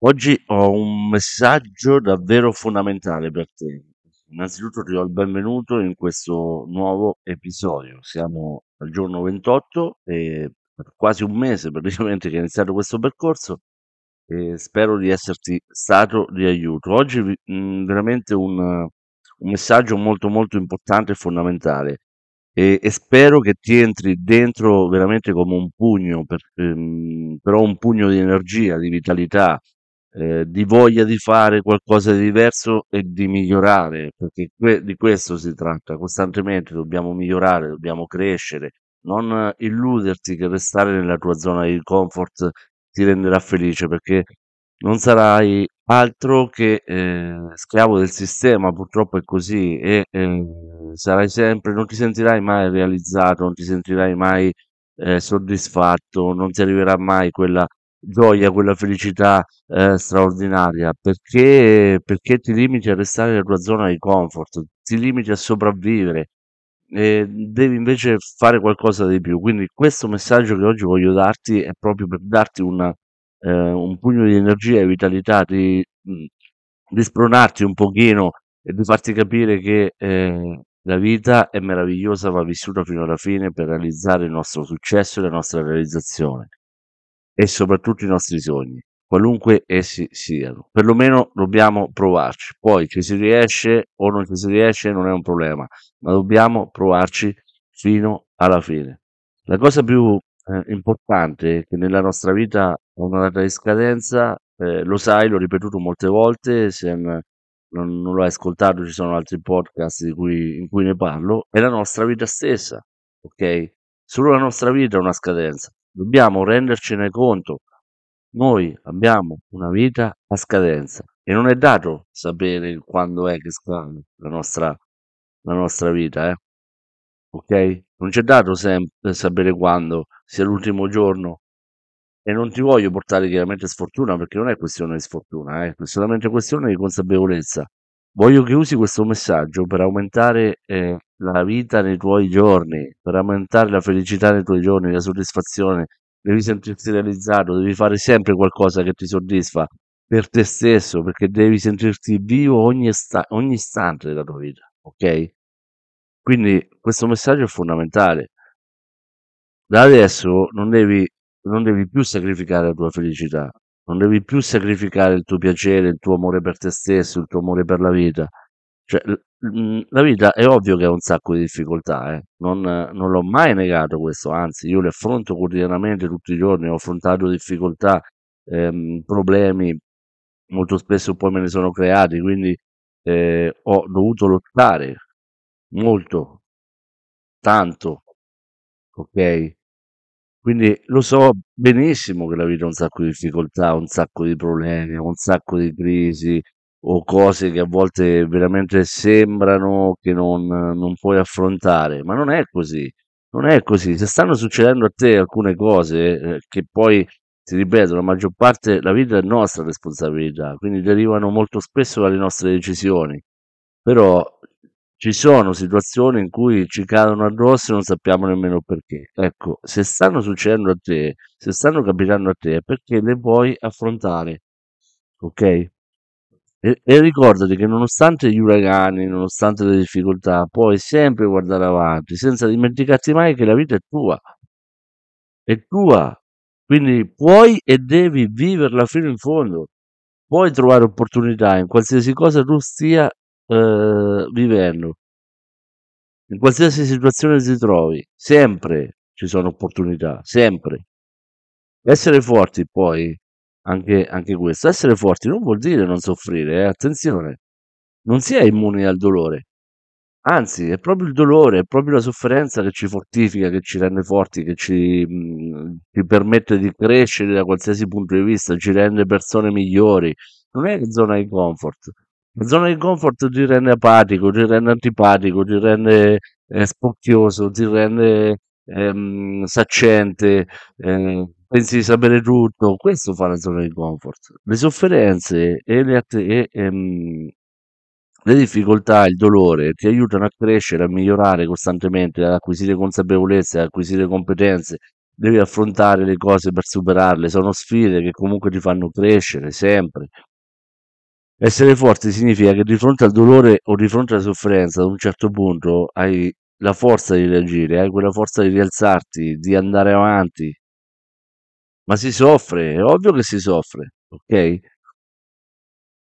Oggi ho un messaggio davvero fondamentale per te. Innanzitutto ti do il benvenuto in questo nuovo episodio. Siamo al giorno 28 e per quasi un mese praticamente che è iniziato questo percorso e spero di esserti stato di aiuto. Oggi mh, veramente un, un messaggio molto molto importante e fondamentale e, e spero che ti entri dentro veramente come un pugno, per- ehm, però un pugno di energia, di vitalità, eh, di voglia di fare qualcosa di diverso e di migliorare, perché que- di questo si tratta, costantemente dobbiamo migliorare, dobbiamo crescere, non illuderti che restare nella tua zona di comfort ti renderà felice, perché non sarai altro che eh, schiavo del sistema, purtroppo è così, e eh, sarai sempre, non ti sentirai mai realizzato, non ti sentirai mai eh, soddisfatto, non ti arriverà mai quella gioia, quella felicità eh, straordinaria, perché, perché ti limiti a restare nella tua zona di comfort, ti limiti a sopravvivere e devi invece fare qualcosa di più. Quindi questo messaggio che oggi voglio darti è proprio per darti una, eh, un pugno di energia e vitalità, di, mh, di spronarti un pochino e di farti capire che eh, la vita è meravigliosa, va vissuta fino alla fine per realizzare il nostro successo e la nostra realizzazione e soprattutto i nostri sogni, qualunque essi siano. Perlomeno dobbiamo provarci. Poi ci si riesce o non ci si riesce non è un problema, ma dobbiamo provarci fino alla fine. La cosa più eh, importante che nella nostra vita ha una data di scadenza, eh, lo sai, l'ho ripetuto molte volte, se non, non lo hai ascoltato ci sono altri podcast cui- in cui ne parlo, è la nostra vita stessa, ok? Solo la nostra vita ha una scadenza. Dobbiamo rendercene conto. Noi abbiamo una vita a scadenza e non è dato sapere quando è che scade la nostra, la nostra vita, eh? Ok? Non c'è dato sempre sapere quando sia l'ultimo giorno e non ti voglio portare chiaramente sfortuna perché non è questione di sfortuna, eh? è solamente questione di consapevolezza. Voglio che usi questo messaggio per aumentare eh, la vita nei tuoi giorni, per aumentare la felicità nei tuoi giorni, la soddisfazione. Devi sentirti realizzato, devi fare sempre qualcosa che ti soddisfa per te stesso, perché devi sentirti vivo ogni, ista- ogni istante della tua vita, ok? Quindi questo messaggio è fondamentale. Da adesso non devi, non devi più sacrificare la tua felicità, non devi più sacrificare il tuo piacere, il tuo amore per te stesso, il tuo amore per la vita. Cioè, l- mm, la vita è ovvio che ha un sacco di difficoltà, eh. Non, non l'ho mai negato questo, anzi, io le affronto quotidianamente tutti i giorni, ho affrontato difficoltà, ehm, problemi, molto spesso poi me ne sono creati, quindi eh, ho dovuto lottare molto, tanto, ok? Quindi lo so benissimo che la vita ha un sacco di difficoltà, un sacco di problemi, un sacco di crisi o cose che a volte veramente sembrano che non, non puoi affrontare, ma non è così. Non è così. Se stanno succedendo a te alcune cose eh, che poi, ti ripeto, la maggior parte, la vita è nostra responsabilità, quindi derivano molto spesso dalle nostre decisioni. Però ci sono situazioni in cui ci cadono addosso e non sappiamo nemmeno perché. Ecco, se stanno succedendo a te, se stanno capitando a te, è perché le puoi affrontare, ok? E, e ricordati che nonostante gli uragani, nonostante le difficoltà, puoi sempre guardare avanti, senza dimenticarti mai che la vita è tua, è tua. Quindi puoi e devi viverla fino in fondo. Puoi trovare opportunità in qualsiasi cosa tu stia eh, vivendo. In qualsiasi situazione ti trovi, sempre ci sono opportunità, sempre. Essere forti poi, anche, anche questo, essere forti non vuol dire non soffrire, eh, attenzione, non si è immuni al dolore, anzi è proprio il dolore, è proprio la sofferenza che ci fortifica, che ci rende forti, che ci, mh, ci permette di crescere da qualsiasi punto di vista, ci rende persone migliori, non è zona di comfort. Zona di comfort ti rende apatico, ti rende antipatico, ti rende eh, spocchioso, ti rende ehm, saccente, eh, pensi di sapere tutto. Questo fa la zona di comfort. Le sofferenze e le, att- e, ehm, le difficoltà, il dolore ti aiutano a crescere, a migliorare costantemente, ad acquisire consapevolezze, ad acquisire competenze, devi affrontare le cose per superarle, sono sfide che comunque ti fanno crescere sempre. Essere forti significa che di fronte al dolore o di fronte alla sofferenza, ad un certo punto hai la forza di reagire, hai quella forza di rialzarti, di andare avanti. Ma si soffre, è ovvio che si soffre, ok?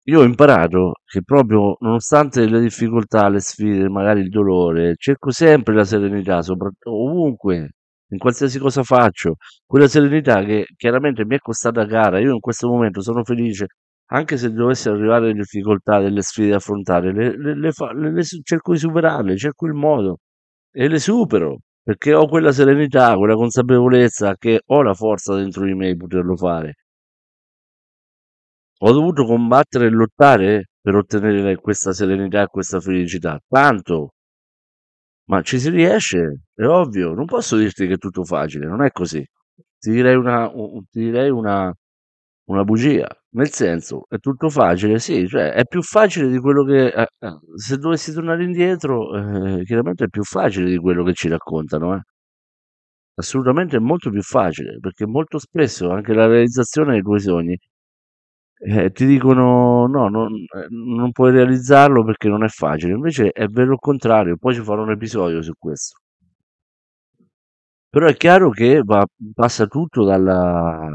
Io ho imparato che proprio nonostante le difficoltà, le sfide, magari il dolore, cerco sempre la serenità, soprattutto ovunque, in qualsiasi cosa faccio. Quella serenità che chiaramente mi è costata cara. Io in questo momento sono felice, anche se dovessero arrivare delle difficoltà, delle sfide da affrontare, le, le- le le- le cerco di superarle, cerco il modo e le supero, perché ho quella serenità, quella consapevolezza che ho la forza dentro di me di poterlo fare. Ho dovuto combattere e lottare per ottenere questa serenità e questa felicità. Tanto, ma ci si riesce, è ovvio. Non posso dirti che è tutto facile, non è così. Ti direi una, ti direi una, una bugia. Nel senso, è tutto facile, sì, cioè è più facile di quello che... eh, eh, se dovessi tornare indietro, eh, chiaramente è più facile di quello che ci raccontano, eh. Assolutamente è molto più facile, perché molto spesso anche la realizzazione dei tuoi sogni eh, ti dicono no, non, eh, non puoi realizzarlo perché non è facile. Invece è vero il contrario, poi ci farò un episodio su questo. Però è chiaro che va- passa tutto dalla,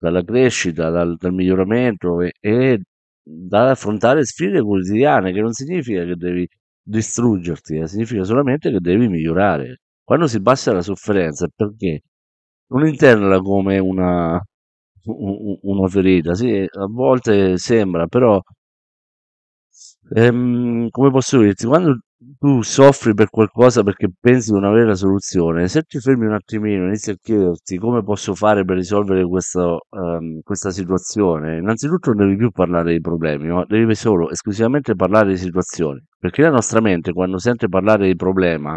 dalla crescita, dal, dal miglioramento e, e dall'affrontare sfide quotidiane, che non significa che devi distruggerti, eh, significa solamente che devi migliorare. Quando si passa alla sofferenza perché non internala come una, una ferita, sì, a volte sembra, però Ehm, come posso dirti, quando tu soffri per qualcosa perché pensi di non avere la soluzione, se ti fermi un attimino, e inizi a chiederti come posso fare per risolvere questo, ehm, questa situazione, innanzitutto non devi più parlare dei problemi, ma devi solo esclusivamente parlare di situazioni, perché la nostra mente quando sente parlare di problema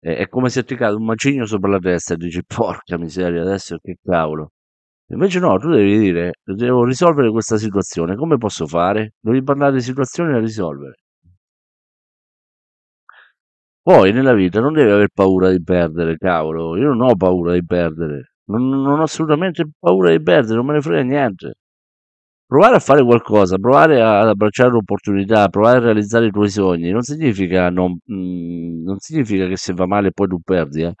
è, è come se ti cade un macigno sopra la testa e dici porca miseria, adesso che cavolo. Invece no, tu devi dire, devo risolvere questa situazione, come posso fare? Devi parlare di situazioni da risolvere. Poi nella vita non devi aver paura di perdere, cavolo, io non ho paura di perdere, non, non ho assolutamente paura di perdere, non me ne frega niente. Provare a fare qualcosa, provare ad abbracciare l'opportunità, provare a realizzare i tuoi sogni, non significa, non, mm, non significa che se va male poi tu perdi, eh.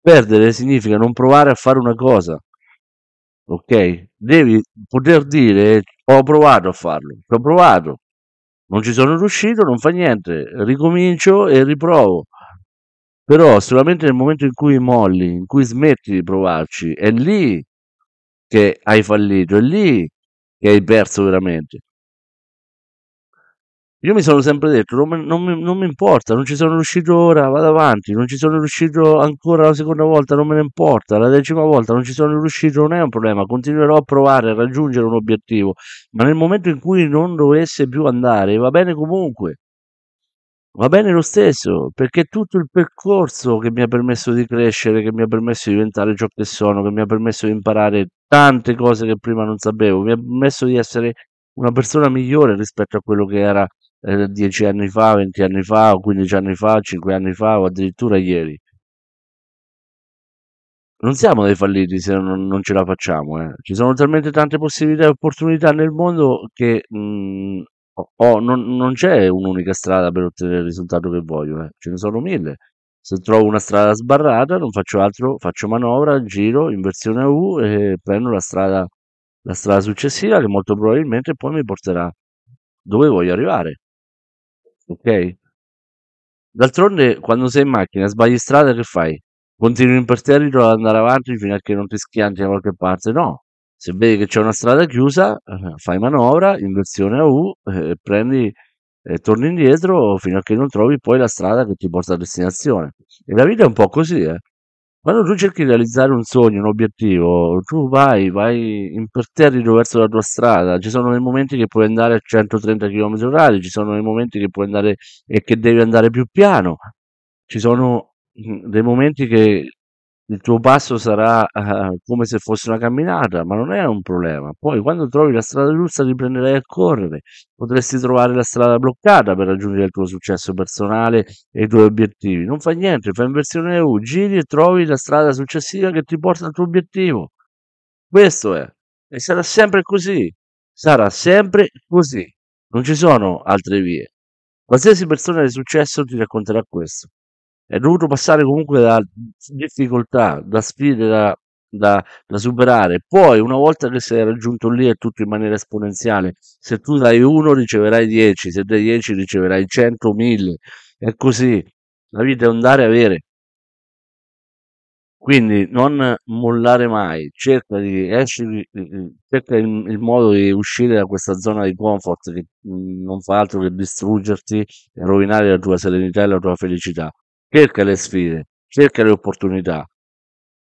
Perdere significa non provare a fare una cosa. Ok? Devi poter dire ho provato a farlo, ho provato, non ci sono riuscito, non fa niente, ricomincio e riprovo. Però solamente nel momento in cui molli, in cui smetti di provarci, è lì che hai fallito, è lì che hai perso veramente. Io mi sono sempre detto, non, non non mi importa, non ci sono riuscito ora, vado avanti, non ci sono riuscito ancora la seconda volta, non me ne importa, la decima volta non ci sono riuscito, non è un problema, continuerò a provare a raggiungere un obiettivo, ma nel momento in cui non dovesse più andare, va bene comunque. Va bene lo stesso, perché tutto il percorso che mi ha permesso di crescere, che mi ha permesso di diventare ciò che sono, che mi ha permesso di imparare tante cose che prima non sapevo, mi ha permesso di essere una persona migliore rispetto a quello che era eh, 10 anni fa, 20 anni fa, o 15 anni fa, 5 anni fa, o addirittura ieri. Non siamo dei falliti se non, non ce la facciamo, eh. Ci sono talmente tante possibilità e opportunità nel mondo che mh, ho- ho- non, non c'è un'unica strada per ottenere il risultato che voglio, eh. Ce ne sono mille. Se trovo una strada sbarrata, non faccio altro, faccio manovra, giro, inversione U e prendo la strada, la strada successiva che molto probabilmente poi mi porterà dove voglio arrivare. Ok? D'altronde, quando sei in macchina, sbagli strada, che fai? Continui imperterrito ad andare avanti fino a che non ti schianti da qualche parte? No. Se vedi che c'è una strada chiusa, eh, fai manovra, inversione a U, eh, prendi e torni indietro fino a che non trovi poi la strada che ti porta a destinazione. E la vita è un po' così, eh. Quando tu cerchi di realizzare un sogno, un obiettivo, tu vai, vai imperterrito verso la tua strada. Ci sono dei momenti che puoi andare a 130 km/h, ci sono dei momenti che puoi andare e che devi andare più piano. Ci sono dei momenti che il tuo passo sarà eh, come se fosse una camminata, ma non è un problema. Poi quando trovi la strada giusta riprenderai a correre. Potresti trovare la strada bloccata per raggiungere il tuo successo personale e i tuoi obiettivi. Non fa niente, fai inversione U, giri e trovi la strada successiva che ti porta al tuo obiettivo. Questo è. E sarà sempre così. Sarà sempre così. Non ci sono altre vie. Qualsiasi persona di successo ti racconterà questo. È dovuto passare comunque da difficoltà, da sfide da, da, da superare. Poi, una volta che sei raggiunto lì, è tutto in maniera esponenziale. Se tu dai 1, riceverai 10, se dai 10, riceverai 100, 1000. È così. La vita è un dare e avere. Quindi non mollare mai, cerca di esci, cerca il, il modo di uscire da questa zona di comfort che mm, non fa altro che distruggerti e rovinare la tua serenità e la tua felicità. Cerca le sfide, cerca le opportunità.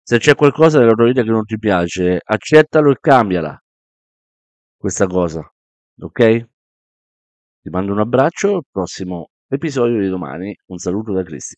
Se c'è qualcosa nella tua vita che non ti piace, accettalo e cambiala. Questa cosa, ok? Ti mando un abbraccio, prossimo episodio di domani. Un saluto da Cristi.